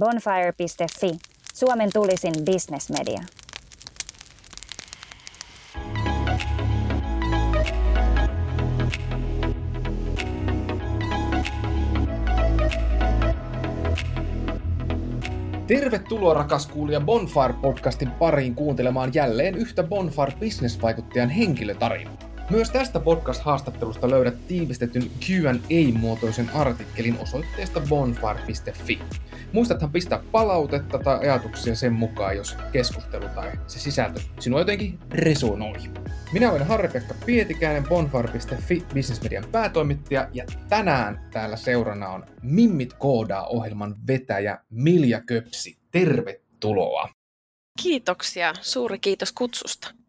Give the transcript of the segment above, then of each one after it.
Bonfire.fi, Suomen tulisin bisnesmedia. Tervetuloa rakas kuulija Bonfire-podcastin pariin kuuntelemaan jälleen yhtä Bonfire-bisnesvaikuttajan henkilötarinaa. Myös tästä podcast-haastattelusta löydät tiivistetyn Q&A-muotoisen artikkelin osoitteesta bonfire.fi. Muistathan pistää palautetta tai ajatuksia sen mukaan, jos keskustelu tai se sisältö sinua jotenkin resonoi. Minä olen Harri-Pekka Pietikäinen, bonfire.fi bisnesmedian päätoimittaja ja tänään täällä seurana on Mimmit koodaa ohjelman vetäjä Milja Köpsi. Tervetuloa! Kiitoksia, suuri kiitos kutsusta.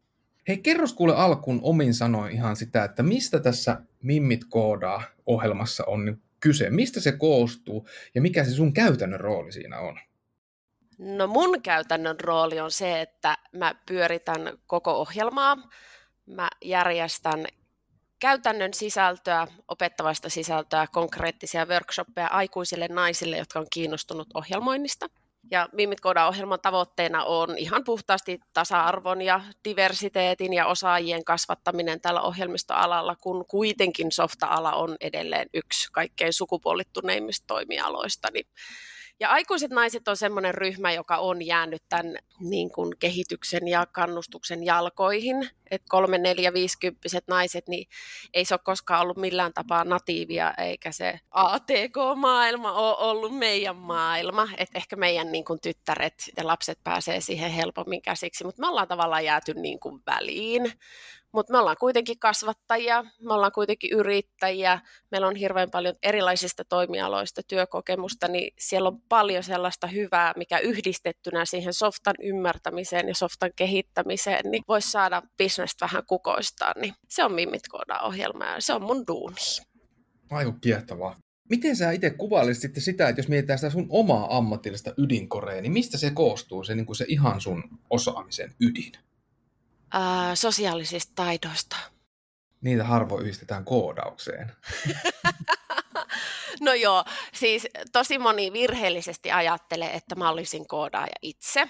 Hei, kerros kuule alkuun omin sanoin ihan sitä, että mistä tässä Mimmit koodaa ohjelmassa on kyse? Mistä se koostuu ja mikä se sun käytännön rooli siinä on? No mun käytännön rooli on se, että mä pyöritän koko ohjelmaa. Mä järjestän käytännön sisältöä, opettavasta sisältöä, konkreettisia workshoppeja aikuisille naisille, jotka on kiinnostunut ohjelmoinnista – ja Mimmit ohjelman tavoitteena on ihan puhtaasti tasa-arvon ja diversiteetin ja osaajien kasvattaminen tällä ohjelmistoalalla, kun kuitenkin softa-ala on edelleen yksi kaikkein sukupuolittuneimmista toimialoista. Niin ja aikuiset naiset on sellainen ryhmä, joka on jäänyt tämän niin kuin kehityksen ja kannustuksen jalkoihin. Että kolme, neljä, viisikymppiset naiset, niin ei se ole koskaan ollut millään tapaa natiivia, eikä se ATK-maailma ole ollut meidän maailma. Että ehkä meidän niin kuin tyttäret ja lapset pääsee siihen helpommin käsiksi, mutta me ollaan tavallaan jääty niin kuin väliin. Mutta me ollaan kuitenkin kasvattajia, me ollaan kuitenkin yrittäjiä, meillä on hirveän paljon erilaisista toimialoista työkokemusta, niin siellä on paljon sellaista hyvää, mikä yhdistettynä siihen softan ymmärtämiseen ja softan kehittämiseen, niin voisi saada bisnestä vähän kukoistaan. Niin se on Mimmit ohjelma ja se on mun duuni. Aivan kiehtovaa. Miten sä itse kuvailisit sitten sitä, että jos mietitään sitä sun omaa ammatillista ydinkorea, niin mistä se koostuu, se, niin kuin se ihan sun osaamisen ydin? Ää, sosiaalisista taidoista. Niitä harvoin yhdistetään koodaukseen. no joo, siis tosi moni virheellisesti ajattelee, että mä olisin koodaaja itse,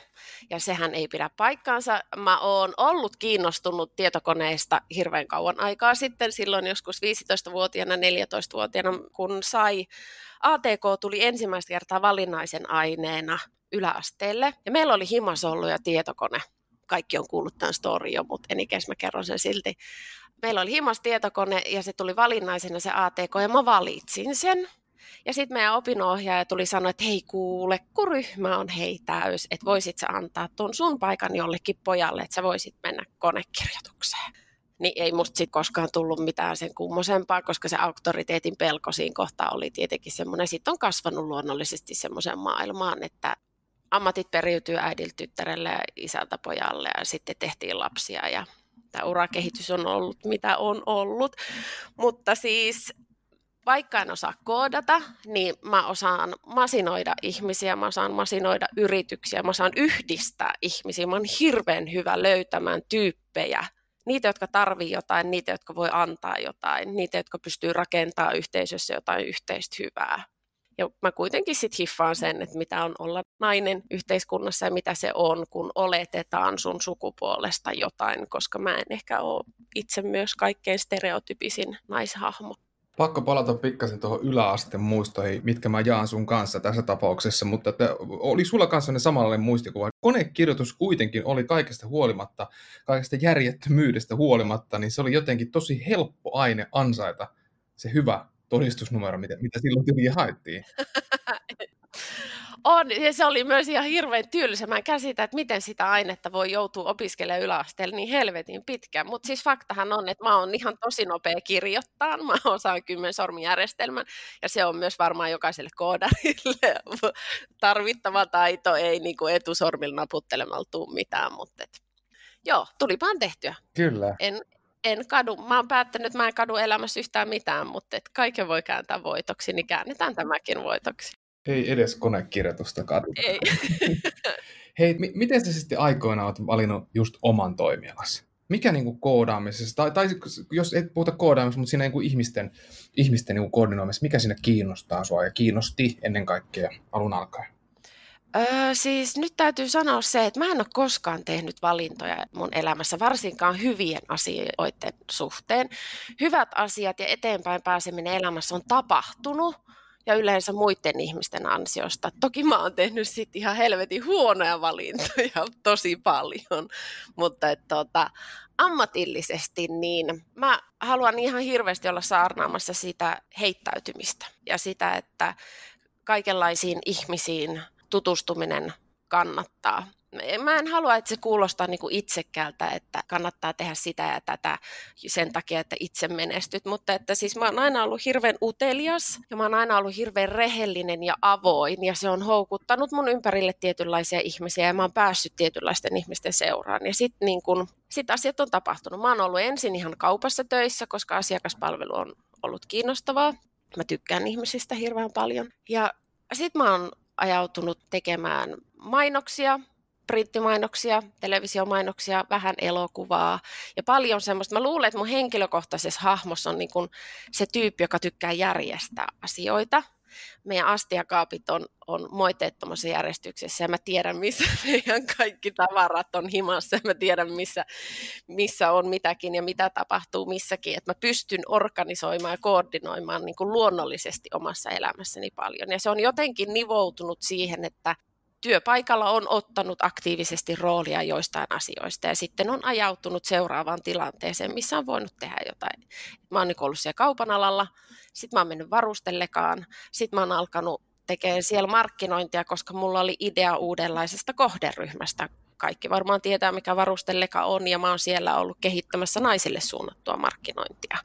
ja sehän ei pidä paikkaansa. Mä oon ollut kiinnostunut tietokoneista hirveän kauan aikaa sitten, silloin joskus 15-vuotiaana, 14-vuotiaana, kun sai ATK tuli ensimmäistä kertaa valinnaisen aineena yläasteelle, ja meillä oli himasollu ja tietokone kaikki on kuullut tämän story jo, mutta en ikäs mä kerron sen silti. Meillä oli himas tietokone ja se tuli valinnaisena se ATK ja mä valitsin sen. Ja sitten meidän opinohjaaja tuli sanoa, että hei kuule, kun ryhmä on hei täys, että voisit sä antaa tuon sun paikan jollekin pojalle, että sä voisit mennä konekirjoitukseen. Niin ei musta sitten koskaan tullut mitään sen kummosempaa, koska se auktoriteetin pelko siinä kohtaa oli tietenkin semmoinen. Sitten on kasvanut luonnollisesti semmoiseen maailmaan, että ammatit periytyy äidiltä tyttärelle ja isältä pojalle ja sitten tehtiin lapsia ja tämä urakehitys on ollut mitä on ollut. Mutta siis vaikka en osaa koodata, niin mä osaan masinoida ihmisiä, mä osaan masinoida yrityksiä, mä osaan yhdistää ihmisiä. Mä oon hirveän hyvä löytämään tyyppejä, niitä, jotka tarvii jotain, niitä, jotka voi antaa jotain, niitä, jotka pystyy rakentamaan yhteisössä jotain yhteistä hyvää. Ja mä kuitenkin sitten hiffaan sen, että mitä on olla nainen yhteiskunnassa ja mitä se on, kun oletetaan sun sukupuolesta jotain, koska mä en ehkä ole itse myös kaikkein stereotypisin naishahmo. Pakko palata pikkasen tuohon yläasteen muistoihin, mitkä mä jaan sun kanssa tässä tapauksessa, mutta että oli sulla kanssa ne samanlainen muistikuva. Konekirjoitus kuitenkin oli kaikesta huolimatta, kaikesta järjettömyydestä huolimatta, niin se oli jotenkin tosi helppo aine ansaita se hyvä todistusnumero, mitä, mitä silloin tyhjiä haettiin. On, ja se oli myös ihan hirveän tylsä. Mä en käsitä, että miten sitä ainetta voi joutua opiskelemaan yläasteella niin helvetin pitkään. Mutta siis faktahan on, että mä oon ihan tosi nopea kirjoittaa. Mä osaan kymmen sormijärjestelmän, ja se on myös varmaan jokaiselle koodarille tarvittava taito. Ei niin kuin etusormilla naputtelemalla tule mitään, mutta et, joo, tulipaan tehtyä. Kyllä. En, en kadu, mä oon päättänyt, että mä en kadu elämässä yhtään mitään, mutta et kaiken voi kääntää voitoksi, niin käännetään tämäkin voitoksi. Ei edes konekirjoitusta kadu. Ei. Hei, m- miten sä sitten aikoina oot valinnut just oman toimialasi? Mikä niin kuin koodaamisessa, tai, tai jos et puhuta koodaamisessa, mutta siinä niin kuin ihmisten, ihmisten niin kuin koordinoimisessa, mikä sinne kiinnostaa sua ja kiinnosti ennen kaikkea alun alkaen? Öö, siis nyt täytyy sanoa se, että mä en ole koskaan tehnyt valintoja mun elämässä, varsinkaan hyvien asioiden suhteen. Hyvät asiat ja eteenpäin pääseminen elämässä on tapahtunut ja yleensä muiden ihmisten ansiosta. Toki mä oon tehnyt sit ihan helvetin huonoja valintoja tosi paljon, mutta et, tota, ammatillisesti niin mä haluan ihan hirveästi olla saarnaamassa sitä heittäytymistä ja sitä, että kaikenlaisiin ihmisiin tutustuminen kannattaa. Mä en halua, että se kuulostaa niin kuin itsekältä, että kannattaa tehdä sitä ja tätä sen takia, että itse menestyt, mutta että siis mä oon aina ollut hirveän utelias ja mä oon aina ollut hirveän rehellinen ja avoin ja se on houkuttanut mun ympärille tietynlaisia ihmisiä ja mä oon päässyt tietynlaisten ihmisten seuraan ja sitten niin kun, sit asiat on tapahtunut. Mä oon ollut ensin ihan kaupassa töissä, koska asiakaspalvelu on ollut kiinnostavaa. Mä tykkään ihmisistä hirveän paljon. Ja sitten mä oon ajautunut tekemään mainoksia, printtimainoksia, televisiomainoksia, vähän elokuvaa ja paljon semmoista. Mä luulen, että mun henkilökohtaisessa hahmossa on niin se tyyppi, joka tykkää järjestää asioita. Meidän astiakaapit on, on moiteettomassa järjestyksessä ja mä tiedän, missä meidän kaikki tavarat on himassa ja mä tiedän, missä, missä on mitäkin ja mitä tapahtuu missäkin. Että mä pystyn organisoimaan ja koordinoimaan niin kuin luonnollisesti omassa elämässäni paljon. Ja se on jotenkin nivoutunut siihen, että työpaikalla on ottanut aktiivisesti roolia joistain asioista ja sitten on ajautunut seuraavaan tilanteeseen, missä on voinut tehdä jotain. Mä oon niin ollut siellä kaupan alalla, sitten mä oon mennyt varustellekaan, sitten mä oon alkanut tekemään siellä markkinointia, koska mulla oli idea uudenlaisesta kohderyhmästä. Kaikki varmaan tietää, mikä varustelleka on, ja mä oon siellä ollut kehittämässä naisille suunnattua markkinointia.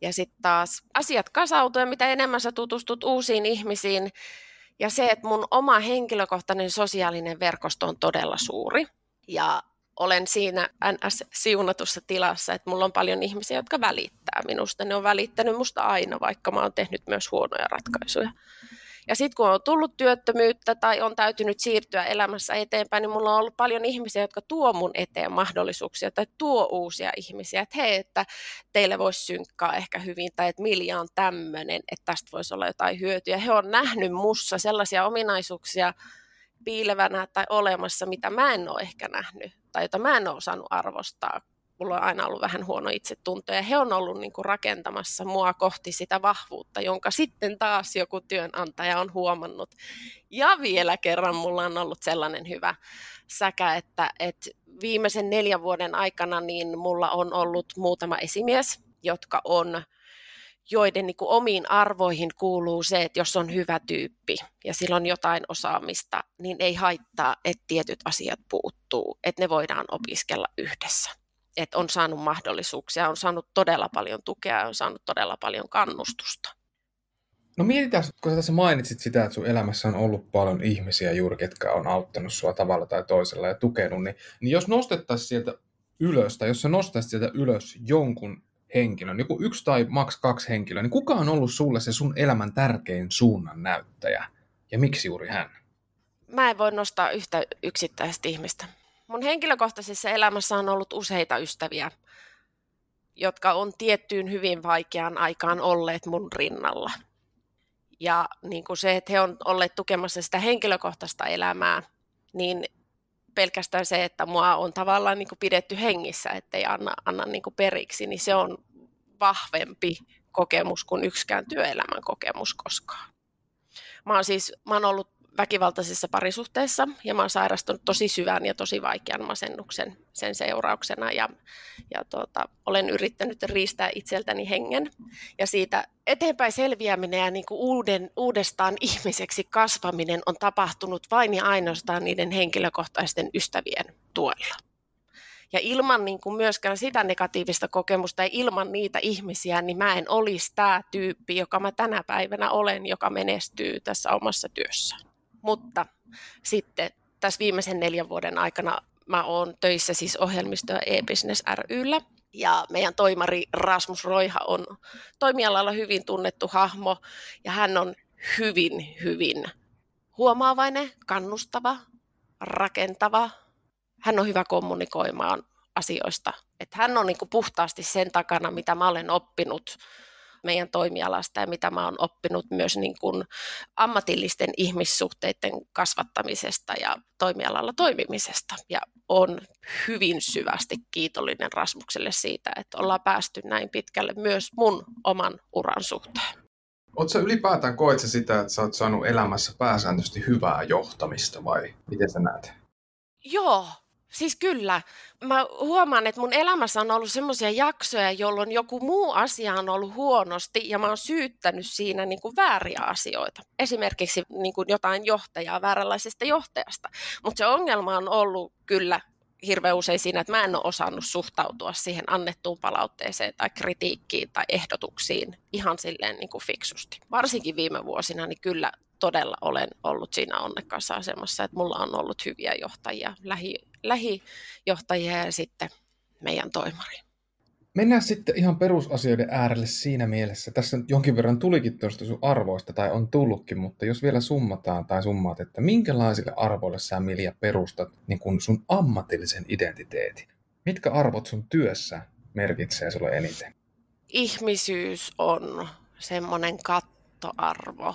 Ja sitten taas asiat kasautuu, ja mitä enemmän sä tutustut uusiin ihmisiin, ja se, että mun oma henkilökohtainen sosiaalinen verkosto on todella suuri. Ja olen siinä NS-siunatussa tilassa, että mulla on paljon ihmisiä, jotka välittää minusta. Ne on välittänyt musta aina, vaikka mä oon tehnyt myös huonoja ratkaisuja. Ja sitten kun on tullut työttömyyttä tai on täytynyt siirtyä elämässä eteenpäin, niin mulla on ollut paljon ihmisiä, jotka tuo mun eteen mahdollisuuksia tai tuo uusia ihmisiä, että hei, että teille voisi synkkaa ehkä hyvin tai että Milja on tämmöinen, että tästä voisi olla jotain hyötyä. He on nähnyt mussa sellaisia ominaisuuksia piilevänä tai olemassa, mitä mä en ole ehkä nähnyt tai jota mä en ole osannut arvostaa, mulla on aina ollut vähän huono itsetunto ja he on ollut niin kuin rakentamassa mua kohti sitä vahvuutta, jonka sitten taas joku työnantaja on huomannut. Ja vielä kerran mulla on ollut sellainen hyvä säkä, että, että viimeisen neljän vuoden aikana niin mulla on ollut muutama esimies, jotka on joiden niin kuin omiin arvoihin kuuluu se, että jos on hyvä tyyppi ja sillä on jotain osaamista, niin ei haittaa, että tietyt asiat puuttuu, että ne voidaan opiskella yhdessä että on saanut mahdollisuuksia, on saanut todella paljon tukea ja on saanut todella paljon kannustusta. No mietitään, kun sä tässä mainitsit sitä, että sun elämässä on ollut paljon ihmisiä juuri, ketkä on auttanut sua tavalla tai toisella ja tukenut, niin, niin jos nostettaisiin sieltä ylös, tai jos sä nostaisit sieltä ylös jonkun henkilön, joku yksi tai maks kaksi henkilöä, niin kuka on ollut sulle se sun elämän tärkein suunnan näyttäjä? Ja miksi juuri hän? Mä en voi nostaa yhtä yksittäistä ihmistä. Mun henkilökohtaisessa elämässä on ollut useita ystäviä, jotka on tiettyyn hyvin vaikeaan aikaan olleet mun rinnalla. Ja niin kuin se, että he on olleet tukemassa sitä henkilökohtaista elämää, niin pelkästään se, että mua on tavallaan niin kuin pidetty hengissä, ettei anna, anna niin kuin periksi, niin se on vahvempi kokemus kuin yksikään työelämän kokemus koskaan. Mä oon siis mä oon ollut väkivaltaisessa parisuhteessa ja mä oon sairastunut tosi syvän ja tosi vaikean masennuksen sen seurauksena ja, ja tuota, olen yrittänyt riistää itseltäni hengen ja siitä eteenpäin selviäminen ja niin kuin uuden, uudestaan ihmiseksi kasvaminen on tapahtunut vain ja ainoastaan niiden henkilökohtaisten ystävien tuella. Ja ilman niin kuin myöskään sitä negatiivista kokemusta ja ilman niitä ihmisiä, niin mä en olisi tämä tyyppi, joka mä tänä päivänä olen, joka menestyy tässä omassa työssään. Mutta sitten tässä viimeisen neljän vuoden aikana mä oon töissä siis ohjelmistoa e-business ryllä. Ja meidän toimari Rasmus Roiha on toimialalla hyvin tunnettu hahmo ja hän on hyvin, hyvin huomaavainen, kannustava, rakentava. Hän on hyvä kommunikoimaan asioista. Että hän on niin puhtaasti sen takana, mitä mä olen oppinut meidän toimialasta ja mitä mä oon oppinut myös niin kuin ammatillisten ihmissuhteiden kasvattamisesta ja toimialalla toimimisesta. Ja on hyvin syvästi kiitollinen Rasmukselle siitä, että ollaan päästy näin pitkälle myös mun oman uran suhteen. Oletko ylipäätään koet sitä, että sä oot saanut elämässä pääsääntöisesti hyvää johtamista vai miten sä näet? Joo, Siis kyllä. Mä huomaan, että mun elämässä on ollut semmoisia jaksoja, jolloin joku muu asia on ollut huonosti ja mä oon syyttänyt siinä niin kuin vääriä asioita. Esimerkiksi niin kuin jotain johtajaa vääränlaisesta johtajasta. Mutta se ongelma on ollut kyllä hirveän usein siinä, että mä en ole osannut suhtautua siihen annettuun palautteeseen tai kritiikkiin tai ehdotuksiin ihan silleen niin kuin fiksusti. Varsinkin viime vuosina niin kyllä todella olen ollut siinä onnekkaassa asemassa, että mulla on ollut hyviä johtajia, lähi, lähijohtajia ja sitten meidän toimari. Mennään sitten ihan perusasioiden äärelle siinä mielessä. Tässä nyt jonkin verran tulikin tuosta sun arvoista, tai on tullutkin, mutta jos vielä summataan tai summaat, että minkälaisille arvoille sä Milja perustat niin kun sun ammatillisen identiteetin? Mitkä arvot sun työssä merkitsee sulle eniten? Ihmisyys on semmoinen kattoarvo.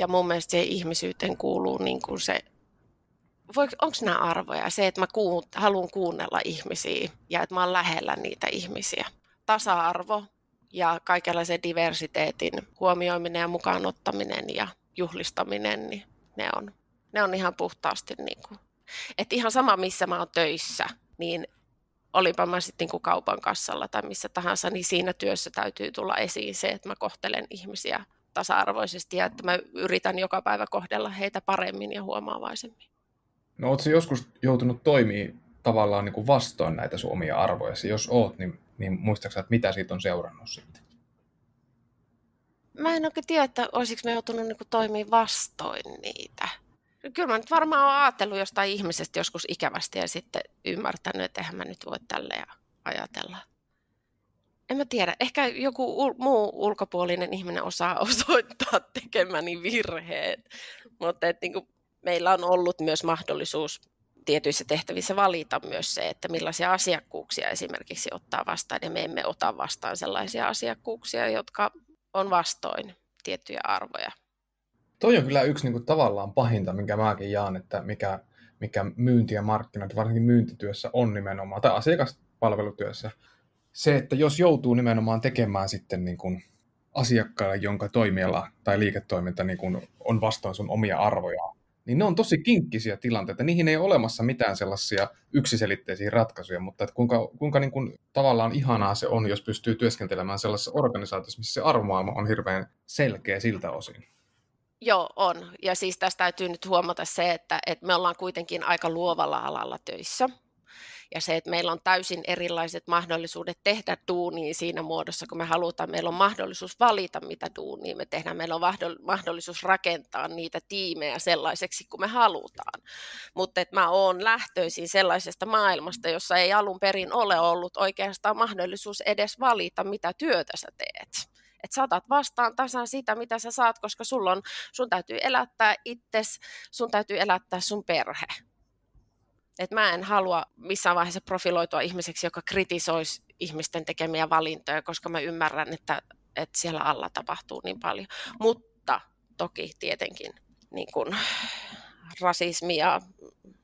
Ja mun mielestä se ihmisyyteen kuuluu niin kuin se onko nämä arvoja? Se, että mä kuun, haluan kuunnella ihmisiä ja että mä oon lähellä niitä ihmisiä. Tasa-arvo ja kaikenlaisen diversiteetin huomioiminen ja mukaan ottaminen ja juhlistaminen, niin ne on, ne on ihan puhtaasti niin kuin, että ihan sama missä mä oon töissä, niin olipa mä sitten niin kaupan kassalla tai missä tahansa, niin siinä työssä täytyy tulla esiin se, että mä kohtelen ihmisiä tasa-arvoisesti ja että mä yritän joka päivä kohdella heitä paremmin ja huomaavaisemmin. No ootko joskus joutunut toimii tavallaan niin kuin vastoin näitä sun omia arvoja? Jos oot, niin, niin muistaaksä, että mitä siitä on seurannut sitten? Mä en oikein tiedä, että olisiko mä joutunut niin toimia vastoin niitä. Kyllä mä nyt varmaan olen ajatellut jostain ihmisestä joskus ikävästi ja sitten ymmärtänyt, että eihän mä nyt voi tälle ajatella. En mä tiedä, ehkä joku ul- muu ulkopuolinen ihminen osaa osoittaa tekemäni virheet, mutta et, niin kuin, meillä on ollut myös mahdollisuus tietyissä tehtävissä valita myös se, että millaisia asiakkuuksia esimerkiksi ottaa vastaan, ja me emme ota vastaan sellaisia asiakkuuksia, jotka on vastoin tiettyjä arvoja. Toi on kyllä yksi niin kuin, tavallaan pahinta, minkä mäkin jaan, että mikä, mikä myynti ja markkinat, varsinkin myyntityössä on nimenomaan, tai asiakaspalvelutyössä, se, että jos joutuu nimenomaan tekemään sitten niin kuin asiakkaalle, jonka toimiala tai liiketoiminta niin kuin on vastoin sun omia arvoja, niin ne on tosi kinkkisiä tilanteita. Niihin ei ole olemassa mitään sellaisia yksiselitteisiä ratkaisuja, mutta että kuinka, kuinka niin kuin tavallaan ihanaa se on, jos pystyy työskentelemään sellaisessa organisaatiossa, missä se arvomaailma on hirveän selkeä siltä osin. Joo, on. Ja siis tästä täytyy nyt huomata se, että, että me ollaan kuitenkin aika luovalla alalla töissä ja se, että meillä on täysin erilaiset mahdollisuudet tehdä duunia siinä muodossa, kun me halutaan. Meillä on mahdollisuus valita, mitä duunia me tehdään. Meillä on mahdollisuus rakentaa niitä tiimejä sellaiseksi, kuin me halutaan. Mutta että mä oon lähtöisin sellaisesta maailmasta, jossa ei alun perin ole ollut oikeastaan mahdollisuus edes valita, mitä työtä sä teet että saatat vastaan tasan sitä, mitä sä saat, koska sulla on, sun täytyy elättää itses, sun täytyy elättää sun perhe. Et mä en halua missään vaiheessa profiloitua ihmiseksi, joka kritisoisi ihmisten tekemiä valintoja, koska mä ymmärrän, että, että siellä alla tapahtuu niin paljon. Mutta toki tietenkin niin kun, rasismi ja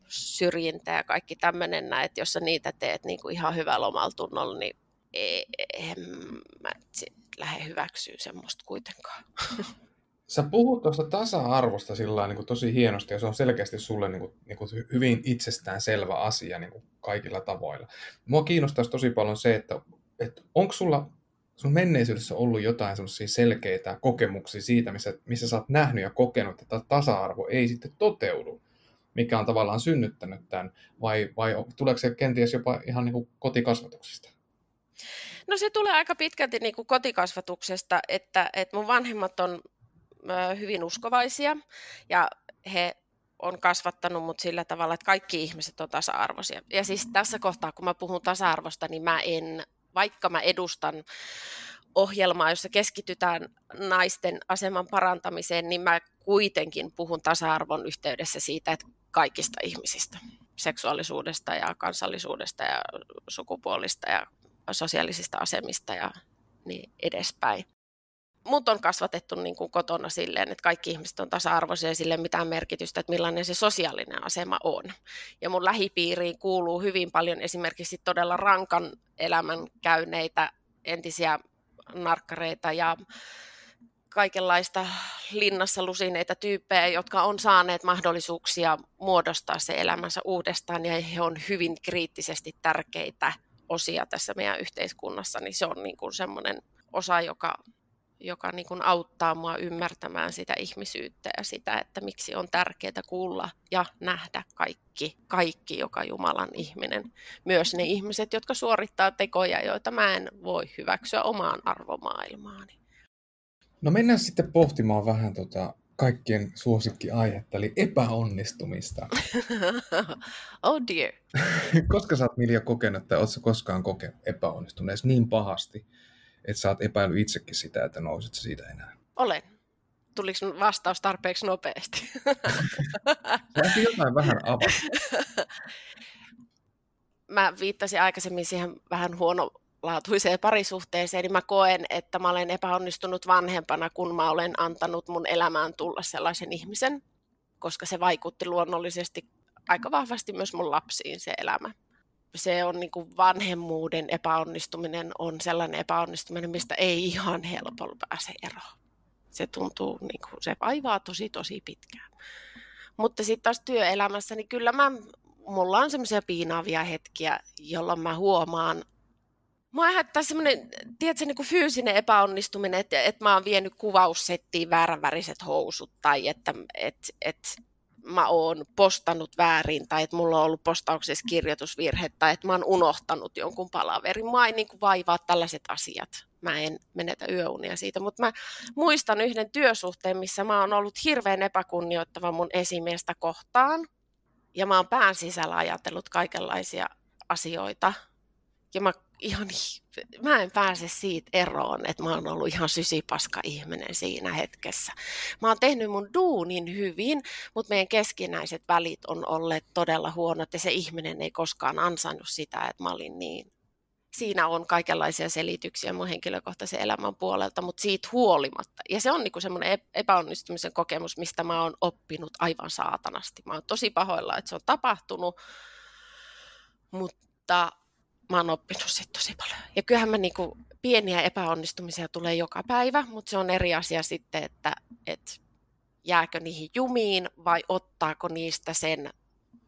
syrjintä ja kaikki tämmöinen, että jos sä niitä teet niin kuin ihan hyvällä omalla tunnolla, niin en mä lähde hyväksyä semmoista kuitenkaan. Sä puhut tuosta tasa-arvosta sillä niin kuin tosi hienosti ja se on selkeästi sulle niin kuin, niin kuin hyvin itsestään selvä asia niin kuin kaikilla tavoilla. Mua kiinnostaisi tosi paljon se, että, että onko sulla sun menneisyydessä ollut jotain selkeitä kokemuksia siitä, missä, missä sä oot nähnyt ja kokenut, että tasa-arvo ei sitten toteudu, mikä on tavallaan synnyttänyt tämän, vai, vai tuleeko se kenties jopa ihan niin kuin kotikasvatuksesta? No se tulee aika pitkälti niin kuin kotikasvatuksesta, että, että mun vanhemmat on hyvin uskovaisia ja he on kasvattanut mut sillä tavalla, että kaikki ihmiset on tasa-arvoisia. Ja siis tässä kohtaa, kun mä puhun tasa-arvosta, niin mä en, vaikka mä edustan ohjelmaa, jossa keskitytään naisten aseman parantamiseen, niin mä kuitenkin puhun tasa-arvon yhteydessä siitä, että kaikista ihmisistä, seksuaalisuudesta ja kansallisuudesta ja sukupuolista ja sosiaalisista asemista ja niin edespäin. Mut on kasvatettu niin kuin kotona silleen, että kaikki ihmiset on tasa-arvoisia ja sille mitään merkitystä, että millainen se sosiaalinen asema on. Ja mun lähipiiriin kuuluu hyvin paljon esimerkiksi todella rankan elämän käyneitä entisiä narkkareita ja kaikenlaista linnassa lusineita tyyppejä, jotka on saaneet mahdollisuuksia muodostaa se elämänsä uudestaan ja he on hyvin kriittisesti tärkeitä osia tässä meidän yhteiskunnassa, niin se on niin kuin semmoinen osa, joka, joka niin kuin auttaa mua ymmärtämään sitä ihmisyyttä ja sitä, että miksi on tärkeää kuulla ja nähdä kaikki, kaikki joka Jumalan ihminen. Myös ne ihmiset, jotka suorittaa tekoja, joita mä en voi hyväksyä omaan arvomaailmaani. No mennään sitten pohtimaan vähän tota kaikkien suosikkiaihetta, eli epäonnistumista. oh dear. Koska sä oot Milja kokenut, että ootko koskaan kokenut epäonnistuneessa niin pahasti, että sä oot epäillyt itsekin sitä, että nousit siitä enää? Olen. Tuliko vastaus tarpeeksi nopeasti? Sä jotain vähän avata. Mä viittasin aikaisemmin siihen vähän huono laatuiseen parisuhteeseen, niin mä koen, että mä olen epäonnistunut vanhempana, kun mä olen antanut mun elämään tulla sellaisen ihmisen, koska se vaikutti luonnollisesti aika vahvasti myös mun lapsiin se elämä. Se on niin kuin vanhemmuuden epäonnistuminen on sellainen epäonnistuminen, mistä ei ihan helpolla pääse eroon. Se tuntuu, niin kuin, se vaivaa tosi tosi pitkään. Mutta sitten taas työelämässä, niin kyllä mä, mulla on semmoisia piinaavia hetkiä, jolloin mä huomaan Mua aiheuttaa semmoinen, tiedätkö, niin kuin fyysinen epäonnistuminen, että, että mä oon vienyt kuvaussettiin vääränväriset housut tai että, että, että mä oon postannut väärin tai että mulla on ollut postauksessa kirjoitusvirhe tai että mä oon unohtanut jonkun palaverin. Mua ei niin kuin vaivaa tällaiset asiat. Mä en menetä yöunia siitä, mutta mä muistan yhden työsuhteen, missä mä oon ollut hirveän epäkunnioittava mun esimiestä kohtaan. Ja mä oon pään sisällä ajatellut kaikenlaisia asioita. Ja mä ihan, mä en pääse siitä eroon, että mä oon ollut ihan sysipaska ihminen siinä hetkessä. Mä oon tehnyt mun duunin hyvin, mutta meidän keskinäiset välit on olleet todella huonot ja se ihminen ei koskaan ansainnut sitä, että mä olin niin. Siinä on kaikenlaisia selityksiä mun henkilökohtaisen elämän puolelta, mutta siitä huolimatta. Ja se on niinku semmoinen epäonnistumisen kokemus, mistä mä oon oppinut aivan saatanasti. Mä oon tosi pahoilla, että se on tapahtunut, mutta mä oon oppinut sit tosi paljon. Ja kyllähän mä niinku, pieniä epäonnistumisia tulee joka päivä, mutta se on eri asia sitten, että et jääkö niihin jumiin vai ottaako niistä sen,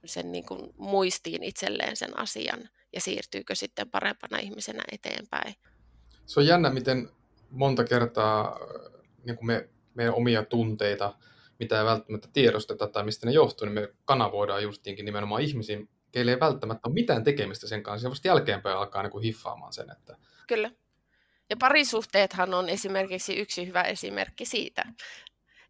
sen niinku muistiin itselleen sen asian ja siirtyykö sitten parempana ihmisenä eteenpäin. Se on jännä, miten monta kertaa niin kuin me, meidän omia tunteita, mitä ei välttämättä tiedosteta tai mistä ne johtuu, niin me kanavoidaan justiinkin nimenomaan ihmisiin, keille ei välttämättä ole mitään tekemistä sen kanssa, ja vasta jälkeenpäin alkaa niin kuin hiffaamaan sen. Että... Kyllä. Ja parisuhteethan on esimerkiksi yksi hyvä esimerkki siitä,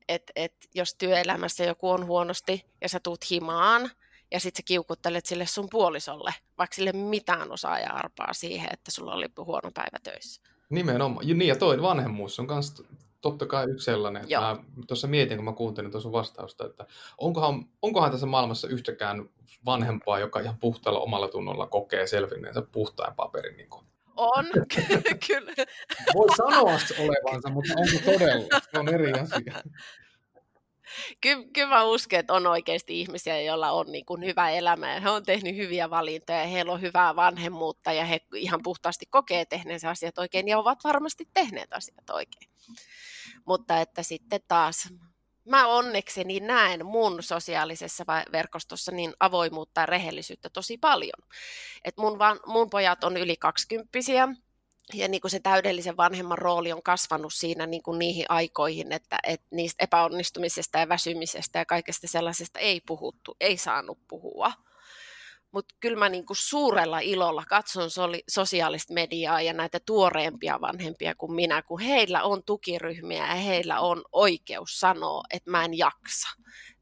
että et jos työelämässä joku on huonosti ja sä tuut himaan, ja sitten sä kiukuttelet sille sun puolisolle, vaikka sille mitään osaa ja arpaa siihen, että sulla oli huono päivä töissä. Nimenomaan. Ja niin, ja toi vanhemmuus on myös totta kai yksi sellainen. Että mä tuossa mietin, kun mä kuuntelin tuossa vastausta, että onkohan, onkohan tässä maailmassa yhtäkään vanhempaa, joka ihan puhtaalla omalla tunnolla kokee selvinneensä puhtaan paperin. Niin kuin. On, kyllä. Voi sanoa olevansa, mutta onko todella? Se on eri asia. Kyllä, kyllä mä uskon, että on oikeasti ihmisiä, joilla on niin kuin hyvä elämä ja he on tehnyt hyviä valintoja ja heillä on hyvää vanhemmuutta ja he ihan puhtaasti kokee tehneensä asiat oikein ja ovat varmasti tehneet asiat oikein. Mutta että sitten taas mä onnekseni näen mun sosiaalisessa verkostossa niin avoimuutta ja rehellisyyttä tosi paljon. Et mun, van, mun pojat on yli kaksikymppisiä ja niin kuin se täydellisen vanhemman rooli on kasvanut siinä niin kuin niihin aikoihin, että, että niistä epäonnistumisesta ja väsymisestä ja kaikesta sellaisesta ei puhuttu, ei saanut puhua. Mutta kyllä mä niinku suurella ilolla katson sosiaalista mediaa ja näitä tuoreempia vanhempia kuin minä, kun heillä on tukiryhmiä ja heillä on oikeus sanoa, että mä en jaksa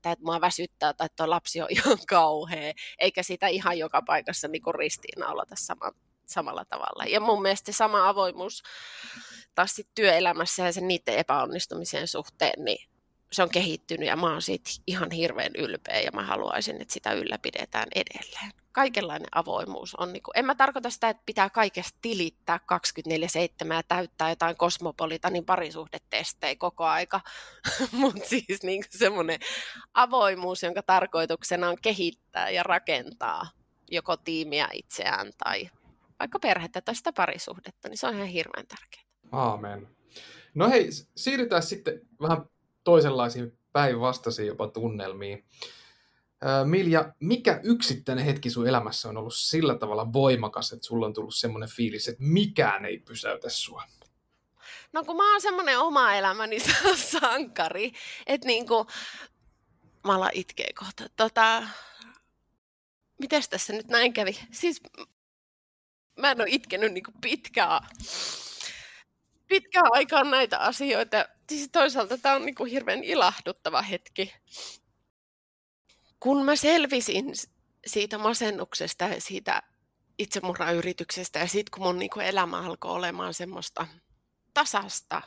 tai että mua väsyttää tai että lapsi on ihan kauhea, eikä sitä ihan joka paikassa niinku ristiinnaulata sama, samalla tavalla. Ja mun mielestä sama avoimuus taas sit työelämässä ja sen niiden epäonnistumisen suhteen, niin se on kehittynyt ja mä oon siitä ihan hirveän ylpeä ja mä haluaisin, että sitä ylläpidetään edelleen kaikenlainen avoimuus on, niin kuin, en mä tarkoita sitä, että pitää kaikesta tilittää 24-7 ja täyttää jotain kosmopolitanin parisuhdetestejä koko aika, mutta siis niin semmoinen avoimuus, jonka tarkoituksena on kehittää ja rakentaa joko tiimiä itseään tai vaikka perhettä tai sitä parisuhdetta, niin se on ihan hirveän tärkeää. Aamen. No hei, siirrytään sitten vähän toisenlaisiin päinvastaisiin jopa tunnelmiin. Milja, mikä yksittäinen hetki sun elämässä on ollut sillä tavalla voimakas, että sulla on tullut semmoinen fiilis, että mikään ei pysäytä sua? No kun mä oon semmoinen oma elämäni sankari, että niinku, mä alan kohta. Tota, mites tässä nyt näin kävi? Siis mä en ole itkenyt niinku pitkään, pitkään aikaan näitä asioita. Siis toisaalta tämä on niinku hirveän ilahduttava hetki kun mä selvisin siitä masennuksesta ja siitä itsemurrayrityksestä ja sitten kun mun niin elämä alkoi olemaan semmoista tasasta,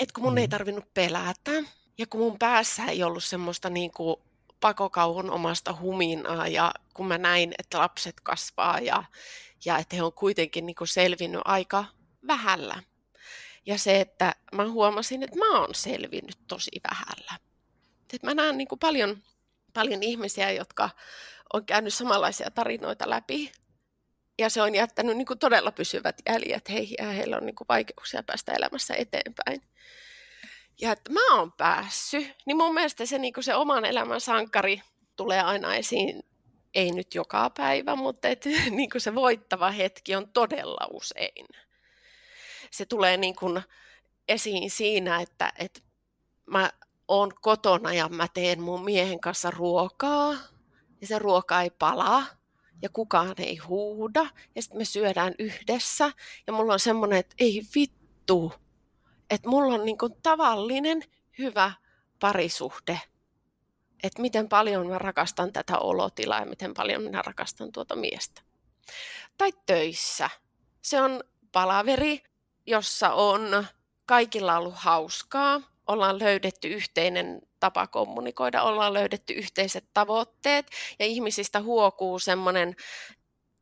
että kun mun mm. ei tarvinnut pelätä ja kun mun päässä ei ollut semmoista niin kuin pakokauhun omasta huminaa ja kun mä näin, että lapset kasvaa ja, ja että he on kuitenkin niin kuin selvinnyt aika vähällä. Ja se, että mä huomasin, että mä oon selvinnyt tosi vähällä. Että mä näen niin kuin paljon paljon ihmisiä, jotka on käynyt samanlaisia tarinoita läpi. Ja se on jättänyt niin kuin todella pysyvät jäljet heihin ja heillä on niin kuin vaikeuksia päästä elämässä eteenpäin. Ja että mä oon päässyt, niin mun mielestä se, niin se oman elämän sankari tulee aina esiin, ei nyt joka päivä, mutta et, niin se voittava hetki on todella usein. Se tulee niin kuin esiin siinä, että, että mä oon kotona ja mä teen mun miehen kanssa ruokaa ja se ruoka ei palaa ja kukaan ei huuda ja sitten me syödään yhdessä ja mulla on semmoinen, että ei vittu, että mulla on niinku tavallinen hyvä parisuhde, että miten paljon mä rakastan tätä olotilaa ja miten paljon minä rakastan tuota miestä. Tai töissä. Se on palaveri, jossa on kaikilla ollut hauskaa ollaan löydetty yhteinen tapa kommunikoida, ollaan löydetty yhteiset tavoitteet ja ihmisistä huokuu semmoinen,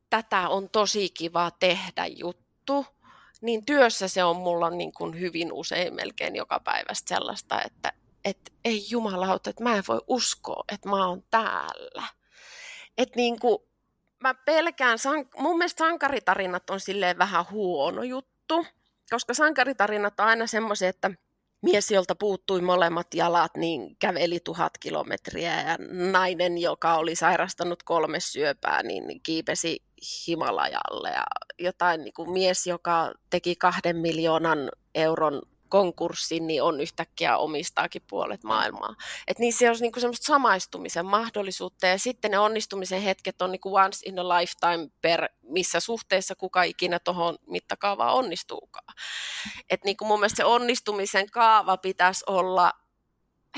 tätä on tosi kiva tehdä juttu, niin työssä se on mulla niin kuin hyvin usein melkein joka päivästä sellaista, että, että ei jumalauta, että mä en voi uskoa, että mä oon täällä. Että niin kuin, mä pelkään, mun mielestä sankaritarinat on silleen vähän huono juttu, koska sankaritarinat on aina semmoisia, että mies, jolta puuttui molemmat jalat, niin käveli tuhat kilometriä ja nainen, joka oli sairastanut kolme syöpää, niin kiipesi Himalajalle. Ja jotain niin kuin mies, joka teki kahden miljoonan euron konkurssin, niin on yhtäkkiä omistaakin puolet maailmaa. Et niissä on niinku semmoista samaistumisen mahdollisuutta ja sitten ne onnistumisen hetket on niinku once in a lifetime per missä suhteessa kuka ikinä tuohon mittakaavaan onnistuukaan. Et niinku mun mielestä se onnistumisen kaava pitäisi olla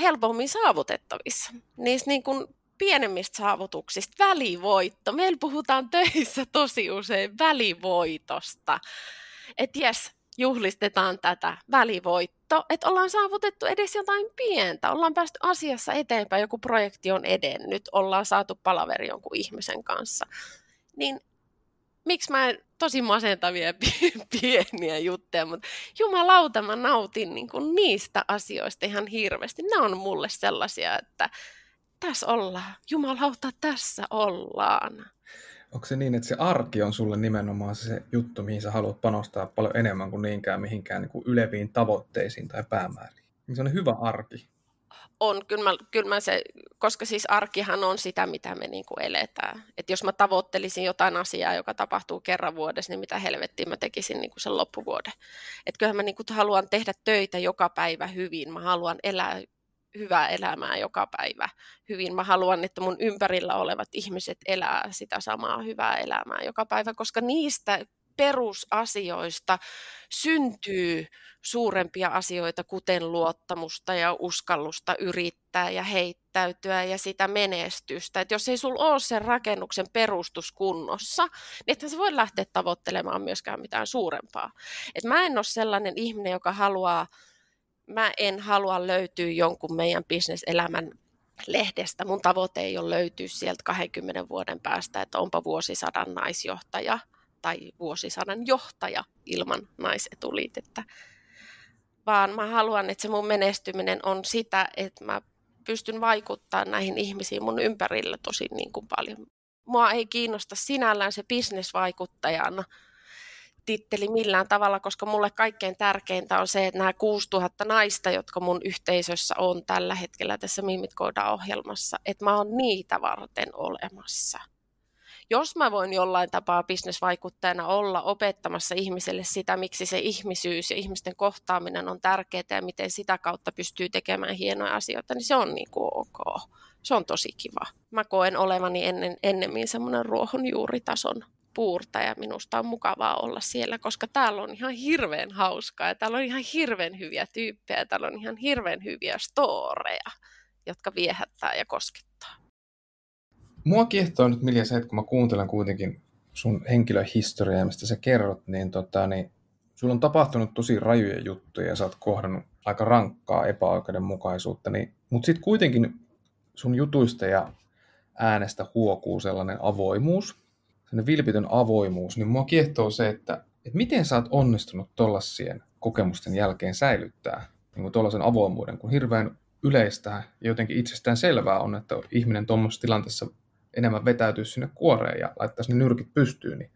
helpommin saavutettavissa. Niissä niinku pienemmistä saavutuksista, välivoitto. Meillä puhutaan töissä tosi usein välivoitosta. Että jes, juhlistetaan tätä välivoitto, että ollaan saavutettu edes jotain pientä, ollaan päästy asiassa eteenpäin, joku projekti on edennyt, ollaan saatu palaveri jonkun ihmisen kanssa. Niin miksi mä en, tosi masentavia pieniä juttuja, mutta jumalauta mä nautin niin kuin niistä asioista ihan hirveästi. Nämä on mulle sellaisia, että tässä ollaan, jumalauta tässä ollaan onko se niin, että se arki on sulle nimenomaan se juttu, mihin sä haluat panostaa paljon enemmän kuin niinkään mihinkään niin kuin yleviin tavoitteisiin tai päämääriin? Se on hyvä arki. On, kyllä mä, kyllä mä se, koska siis arkihan on sitä, mitä me niin kuin eletään. Et jos mä tavoittelisin jotain asiaa, joka tapahtuu kerran vuodessa, niin mitä helvettiä mä tekisin niin kuin sen loppuvuoden. Et kyllähän mä niin kuin haluan tehdä töitä joka päivä hyvin, mä haluan elää hyvää elämää joka päivä hyvin. Mä haluan, että mun ympärillä olevat ihmiset elää sitä samaa hyvää elämää joka päivä, koska niistä perusasioista syntyy suurempia asioita, kuten luottamusta ja uskallusta yrittää ja heittäytyä ja sitä menestystä. Et jos ei sulla ole sen rakennuksen perustus kunnossa, niin ethän sä voi lähteä tavoittelemaan myöskään mitään suurempaa. Et mä en ole sellainen ihminen, joka haluaa mä en halua löytyä jonkun meidän bisneselämän lehdestä. Mun tavoite ei ole löytyä sieltä 20 vuoden päästä, että onpa vuosisadan naisjohtaja tai vuosisadan johtaja ilman naisetuliitettä. Vaan mä haluan, että se mun menestyminen on sitä, että mä pystyn vaikuttamaan näihin ihmisiin mun ympärillä tosi niin kuin paljon. Mua ei kiinnosta sinällään se bisnesvaikuttajan titteli millään tavalla, koska mulle kaikkein tärkeintä on se, että nämä 6000 naista, jotka mun yhteisössä on tällä hetkellä tässä Mimit ohjelmassa että mä oon niitä varten olemassa. Jos mä voin jollain tapaa bisnesvaikuttajana olla opettamassa ihmiselle sitä, miksi se ihmisyys ja ihmisten kohtaaminen on tärkeää ja miten sitä kautta pystyy tekemään hienoja asioita, niin se on niin kuin ok. Se on tosi kiva. Mä koen olevani ennen, ennemmin semmoinen ruohonjuuritason puurtaja. Minusta on mukavaa olla siellä, koska täällä on ihan hirveän hauskaa ja täällä on ihan hirveän hyviä tyyppejä ja täällä on ihan hirveän hyviä storeja, jotka viehättää ja koskettaa. Mua kiehtoo nyt Milja se, että kun mä kuuntelen kuitenkin sun henkilöhistoriaa, mistä sä kerrot, niin, tota, niin sulla on tapahtunut tosi rajuja juttuja ja sä oot kohdannut aika rankkaa epäoikeudenmukaisuutta, niin, mutta sitten kuitenkin sun jutuista ja äänestä huokuu sellainen avoimuus, vilpitön avoimuus, niin mua kiehtoo se, että, että miten sä oot onnistunut tollaisien kokemusten jälkeen säilyttää niin tuollaisen avoimuuden, kun hirveän yleistä ja jotenkin itsestään selvää on, että ihminen tuommoisessa tilanteessa enemmän vetäytyisi sinne kuoreen ja laittaisi ne nyrkit pystyyn, niin,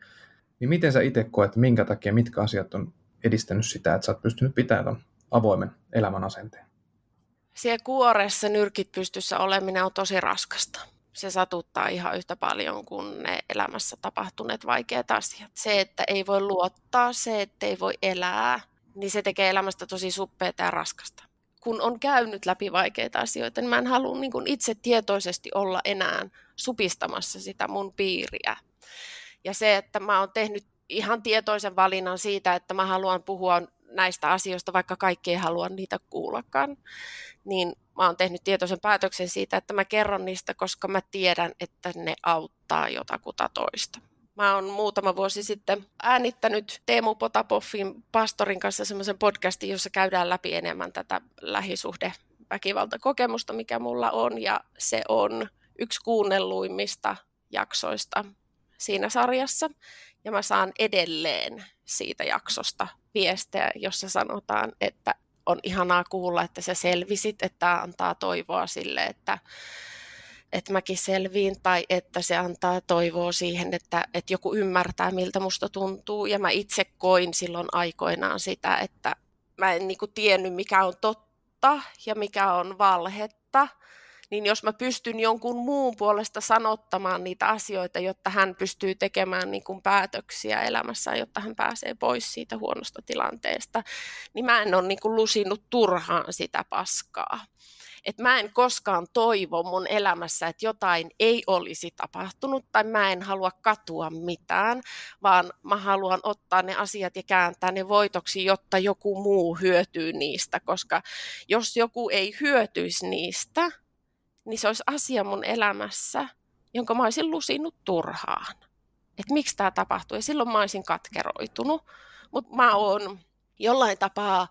niin miten sä itse koet, minkä takia, mitkä asiat on edistänyt sitä, että sä oot pystynyt pitämään ton avoimen elämän asenteen? Siellä kuoressa nyrkit pystyssä oleminen on tosi raskasta. Se satuttaa ihan yhtä paljon kuin ne elämässä tapahtuneet vaikeat asiat. Se, että ei voi luottaa, se, että ei voi elää, niin se tekee elämästä tosi suppeaa ja raskasta kun on käynyt läpi vaikeita asioita, niin mä en halua niin itse tietoisesti olla enää supistamassa sitä mun piiriä. Ja se, että mä oon tehnyt ihan tietoisen valinnan siitä, että mä haluan puhua näistä asioista, vaikka kaikki ei halua niitä kuullakaan, niin mä oon tehnyt tietoisen päätöksen siitä, että mä kerron niistä, koska mä tiedän, että ne auttaa jotakuta toista. Mä oon muutama vuosi sitten äänittänyt Teemu Potapoffin pastorin kanssa semmoisen podcastin, jossa käydään läpi enemmän tätä lähisuhde väkivaltakokemusta, mikä mulla on, ja se on yksi kuunnelluimmista jaksoista siinä sarjassa. Ja mä saan edelleen siitä jaksosta viestejä, jossa sanotaan, että on ihanaa kuulla, että sä selvisit, että tämä antaa toivoa sille, että että mäkin selviin tai että se antaa toivoa siihen, että, että joku ymmärtää, miltä musta tuntuu. Ja mä itse koin silloin aikoinaan sitä, että mä en niin kuin tiennyt, mikä on totta ja mikä on valhetta. Niin jos mä pystyn jonkun muun puolesta sanottamaan niitä asioita, jotta hän pystyy tekemään niin kuin päätöksiä elämässään, jotta hän pääsee pois siitä huonosta tilanteesta, niin mä en ole niin kuin lusinut turhaan sitä paskaa. Että mä en koskaan toivo mun elämässä, että jotain ei olisi tapahtunut tai mä en halua katua mitään, vaan mä haluan ottaa ne asiat ja kääntää ne voitoksi, jotta joku muu hyötyy niistä, koska jos joku ei hyötyisi niistä, niin se olisi asia mun elämässä, jonka mä olisin lusinut turhaan. Että miksi tämä tapahtuu. Ja silloin mä olisin katkeroitunut. Mutta mä oon jollain tapaa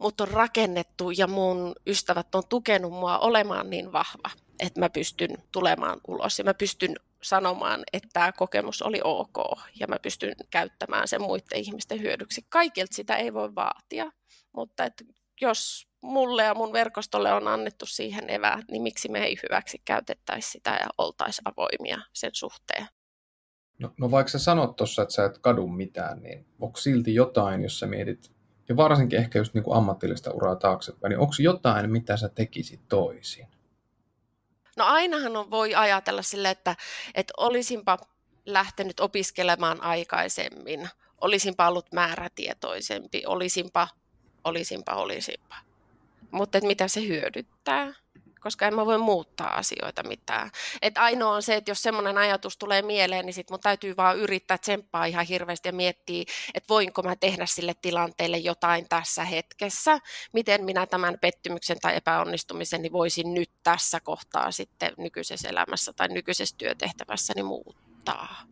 mut on rakennettu ja mun ystävät on tukenut mua olemaan niin vahva, että mä pystyn tulemaan ulos ja mä pystyn sanomaan, että tämä kokemus oli ok ja mä pystyn käyttämään sen muiden ihmisten hyödyksi. Kaikilta sitä ei voi vaatia, mutta et jos mulle ja mun verkostolle on annettu siihen evää, niin miksi me ei hyväksi käytettäisi sitä ja oltaisi avoimia sen suhteen. No, no vaikka sä sanot tuossa, että sä et kadu mitään, niin onko silti jotain, jos sä mietit ja varsinkin ehkä just niin kuin ammatillista uraa taaksepäin, niin onko jotain, mitä sä tekisit toisin? No ainahan on, voi ajatella sille, että, että olisinpa lähtenyt opiskelemaan aikaisemmin, olisinpa ollut määrätietoisempi, olisinpa, olisinpa, olisinpa. Mutta mitä se hyödyttää? koska en mä voi muuttaa asioita mitään. Et ainoa on se, että jos semmoinen ajatus tulee mieleen, niin sit mun täytyy vaan yrittää tsemppaa ihan hirveästi ja miettiä, että voinko mä tehdä sille tilanteelle jotain tässä hetkessä, miten minä tämän pettymyksen tai epäonnistumisen niin voisin nyt tässä kohtaa sitten nykyisessä elämässä tai nykyisessä työtehtävässäni muuttaa.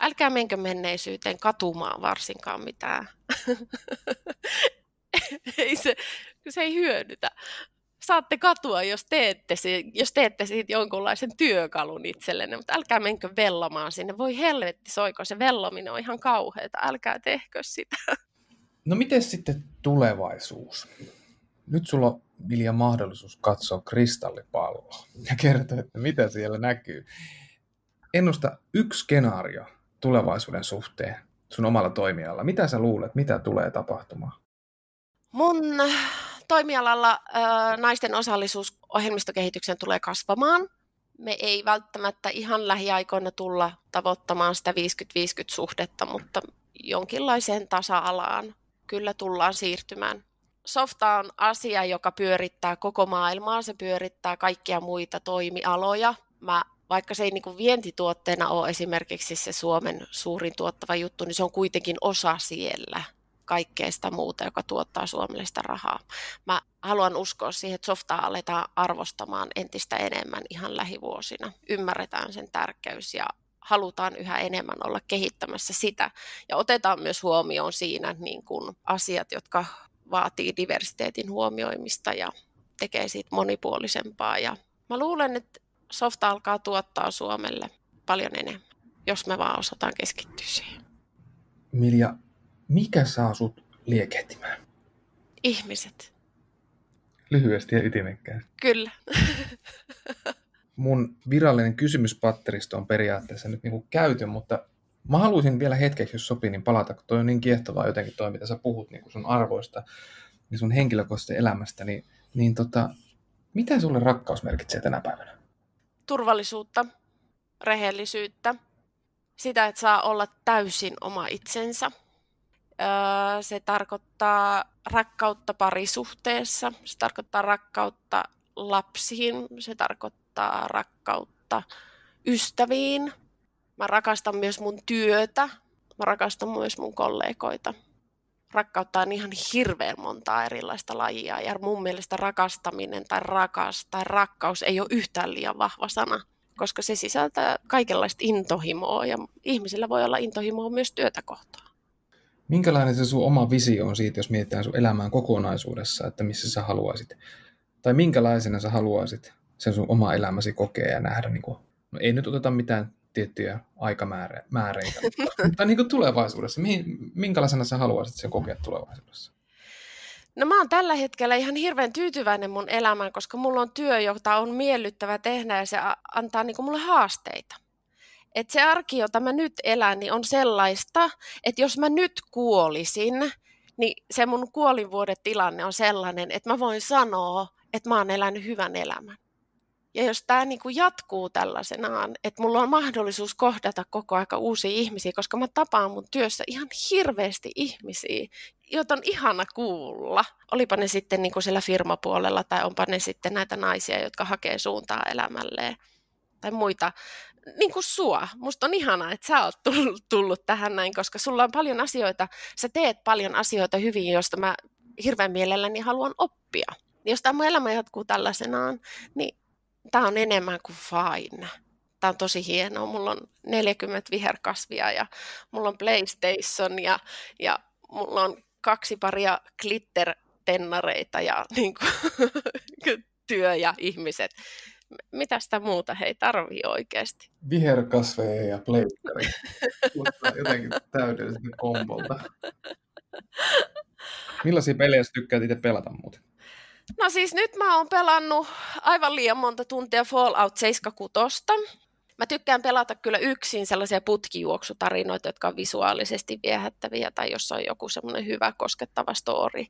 Älkää menkö menneisyyteen katumaan varsinkaan mitään. ei se, se ei hyödytä saatte katua, jos teette, jos teette siitä jonkunlaisen työkalun itsellenne, mutta älkää menkö vellomaan sinne. Voi helvetti soiko, se vellominen on ihan kauheata, älkää tehkö sitä. No miten sitten tulevaisuus? Nyt sulla on Vilja mahdollisuus katsoa kristallipalloa ja kertoa, että mitä siellä näkyy. Ennusta yksi skenaario tulevaisuuden suhteen sun omalla toimialalla. Mitä sä luulet, mitä tulee tapahtumaan? Mun toimialalla äh, naisten osallisuus ohjelmistokehitykseen tulee kasvamaan. Me ei välttämättä ihan lähiaikoina tulla tavoittamaan sitä 50-50 suhdetta, mutta jonkinlaiseen tasa-alaan kyllä tullaan siirtymään. Softa on asia, joka pyörittää koko maailmaa, se pyörittää kaikkia muita toimialoja. Mä, vaikka se ei niin vientituotteena ole esimerkiksi se Suomen suurin tuottava juttu, niin se on kuitenkin osa siellä kaikkea sitä muuta, joka tuottaa Suomelle sitä rahaa. Mä haluan uskoa siihen, että softaa aletaan arvostamaan entistä enemmän ihan lähivuosina. Ymmärretään sen tärkeys ja halutaan yhä enemmän olla kehittämässä sitä. Ja otetaan myös huomioon siinä niin kuin asiat, jotka vaatii diversiteetin huomioimista ja tekee siitä monipuolisempaa. Ja mä luulen, että softa alkaa tuottaa Suomelle paljon enemmän, jos me vaan osataan keskittyä siihen. Milja, mikä saa sut liekehtimään? Ihmiset. Lyhyesti ja ytimekkäästi. Kyllä. Mun virallinen kysymyspatteristo on periaatteessa nyt niinku käyty, mutta mä haluaisin vielä hetkeksi, jos sopii, niin palata, kun toi on niin kiehtovaa jotenkin toi, mitä sä puhut niin sun arvoista, niin sun henkilökohtaisesta elämästä, niin, niin tota, mitä sulle rakkaus merkitsee tänä päivänä? Turvallisuutta, rehellisyyttä, sitä, että saa olla täysin oma itsensä – se tarkoittaa rakkautta parisuhteessa, se tarkoittaa rakkautta lapsiin, se tarkoittaa rakkautta ystäviin. Mä rakastan myös mun työtä, mä rakastan myös mun kollegoita. Rakkautta on ihan hirveän montaa erilaista lajia ja mun mielestä rakastaminen tai rakas tai rakkaus ei ole yhtään liian vahva sana, koska se sisältää kaikenlaista intohimoa ja ihmisillä voi olla intohimoa myös työtä kohtaan. Minkälainen se sun oma visio on siitä, jos mietitään sun elämään kokonaisuudessa, että missä sä haluaisit, tai minkälaisena sä haluaisit sen sun oma elämäsi kokea ja nähdä, niin kuin, no ei nyt oteta mitään tiettyjä aikamääreitä, mutta niin kuin tulevaisuudessa, mihin, minkälaisena sä haluaisit sen kokea tulevaisuudessa? No mä oon tällä hetkellä ihan hirveän tyytyväinen mun elämään, koska mulla on työ, jota on miellyttävä tehdä ja se antaa niin kuin mulle haasteita että se arki, jota mä nyt elän, niin on sellaista, että jos mä nyt kuolisin, niin se mun kuolinvuodetilanne on sellainen, että mä voin sanoa, että mä oon elänyt hyvän elämän. Ja jos tämä niinku jatkuu tällaisenaan, että mulla on mahdollisuus kohdata koko aika uusia ihmisiä, koska mä tapaan mun työssä ihan hirveästi ihmisiä, joita on ihana kuulla. Olipa ne sitten niinku siellä firmapuolella tai onpa ne sitten näitä naisia, jotka hakee suuntaa elämälleen tai muita niin kuin sua. Musta on ihanaa, että sä oot tullut, tullut tähän näin, koska sulla on paljon asioita, sä teet paljon asioita hyvin, joista mä hirveän mielelläni haluan oppia. Jos tämä mun elämä jatkuu tällaisenaan, niin tämä on enemmän kuin fine. Tämä on tosi hienoa. Mulla on 40 viherkasvia ja mulla on PlayStation ja, ja mulla on kaksi paria glitter-tennareita ja niin kuin, työ ja ihmiset mitä sitä muuta he ei tarvii oikeasti? Viherkasveja ja pleikkari. jotenkin täydellisesti kombolta. Millaisia pelejä sä tykkäät itse pelata muuten? No siis nyt mä oon pelannut aivan liian monta tuntia Fallout 76. Mä tykkään pelata kyllä yksin sellaisia putkijuoksutarinoita, jotka on visuaalisesti viehättäviä tai jos on joku semmoinen hyvä koskettava story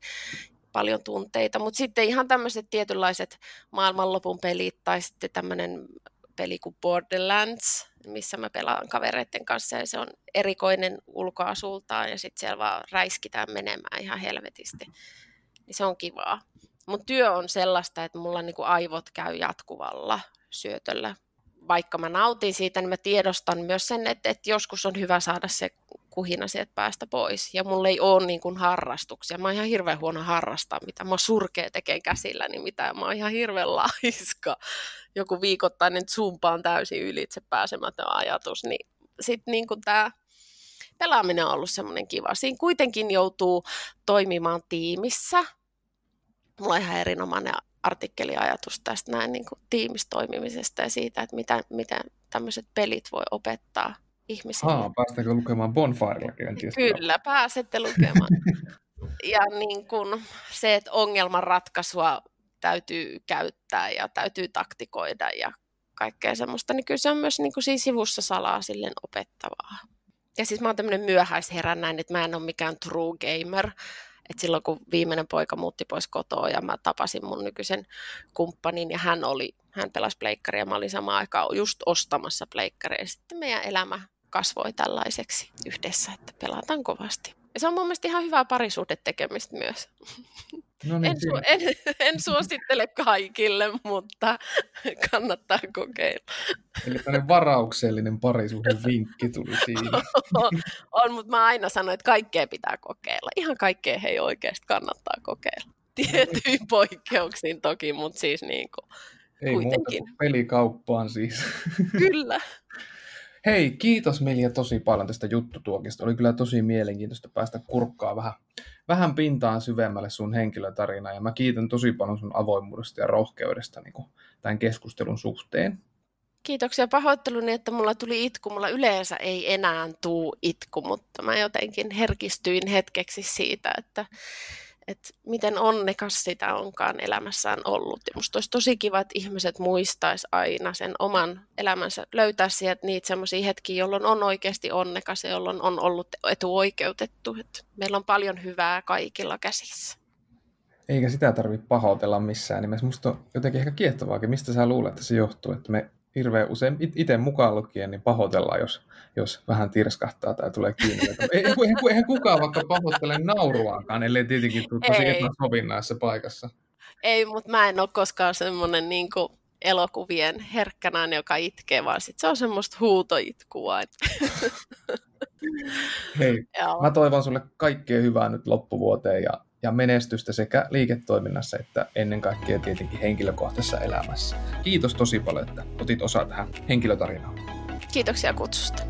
paljon tunteita, mutta sitten ihan tämmöiset tietynlaiset maailmanlopun pelit tai sitten tämmöinen peli kuin Borderlands, missä mä pelaan kavereiden kanssa ja se on erikoinen ulkoasultaan ja sitten siellä vaan räiskitään menemään ihan helvetisti. Niin se on kivaa. Mun työ on sellaista, että mulla niinku aivot käy jatkuvalla syötöllä. Vaikka mä nautin siitä, niin mä tiedostan myös sen, että, että joskus on hyvä saada se kuhina sieltä päästä pois. Ja mulla ei ole niin kuin harrastuksia. Mä oon ihan hirveän huono harrastaa, mitä mä surkea tekee käsillä, niin mitä mä oon ihan hirveän laiska. Joku viikoittainen zumpa on täysin ylitse pääsemätön ajatus. Niin sitten niin tämä pelaaminen on ollut semmoinen kiva. Siinä kuitenkin joutuu toimimaan tiimissä. Mulla on ihan erinomainen artikkeliajatus tästä näin niin kuin tiimistoimimisesta ja siitä, että mitä, mitä tämmöiset pelit voi opettaa ihmisille. Haa, päästäänkö lukemaan Bonfirella kenties? Kyllä, pääsette lukemaan. ja niin kun se, että ongelman ratkaisua täytyy käyttää ja täytyy taktikoida ja kaikkea semmoista, niin kyllä se on myös niin kuin siinä sivussa salaa silleen opettavaa. Ja siis mä oon tämmöinen myöhäisherännäin, että mä en ole mikään true gamer. Et silloin kun viimeinen poika muutti pois kotoa ja mä tapasin mun nykyisen kumppanin ja hän oli, hän pelasi pleikkaria ja mä olin samaan aikaan just ostamassa pleikkaria. Ja sitten meidän elämä kasvoi tällaiseksi yhdessä, että pelataan kovasti. Ja se on mun mielestä ihan hyvää parisuhdetekemistä myös. No niin, En, su- en, en suosittele kaikille, mutta kannattaa kokeilla. Eli tämmöinen varauksellinen parisuhden vinkki tuli siinä. on, mutta mä aina sanon, että kaikkea pitää kokeilla. Ihan kaikkea hei oikeasti kannattaa kokeilla. Tietyin poikkeuksiin toki, mutta siis niin kuin, Ei muuta kuitenkin. kuin pelikauppaan siis. Kyllä. Hei, kiitos Milja tosi paljon tästä juttutuokista. Oli kyllä tosi mielenkiintoista päästä kurkkaa vähän, vähän pintaan syvemmälle sun henkilötarinaa. Ja mä kiitän tosi paljon sun avoimuudesta ja rohkeudesta niin kuin tämän keskustelun suhteen. Kiitoksia pahoitteluni, että mulla tuli itku. Mulla yleensä ei enää tuu itku, mutta mä jotenkin herkistyin hetkeksi siitä, että, että miten onnekas sitä onkaan elämässään ollut. Ja musta olisi tosi kiva, että ihmiset muistais aina sen oman elämänsä, löytää sieltä niitä semmoisia hetkiä, jolloin on oikeasti onnekas ja jolloin on ollut etuoikeutettu. Että meillä on paljon hyvää kaikilla käsissä. Eikä sitä tarvitse pahoitella missään nimessä. Musta on jotenkin ehkä kiehtovaakin. Mistä sä luulet, että se johtuu? Että me hirveän usein, itse mukaan lukien, niin pahoitellaan, jos, jos vähän tirskahtaa tai tulee kiinni. Ei, eihän, eihän kukaan vaikka pahoittele nauruaankaan, ellei tietenkin tule tosi epäsovinnaisessa paikassa. Ei, mutta mä en ole koskaan semmoinen niin elokuvien herkkänään, joka itkee, vaan sit se on semmoista huutoitkua. Hei, Joo. mä toivon sulle kaikkea hyvää nyt loppuvuoteen ja, ja menestystä sekä liiketoiminnassa että ennen kaikkea tietenkin henkilökohtaisessa elämässä. Kiitos tosi paljon, että otit osaa tähän henkilötarinaan. Kiitoksia kutsusta.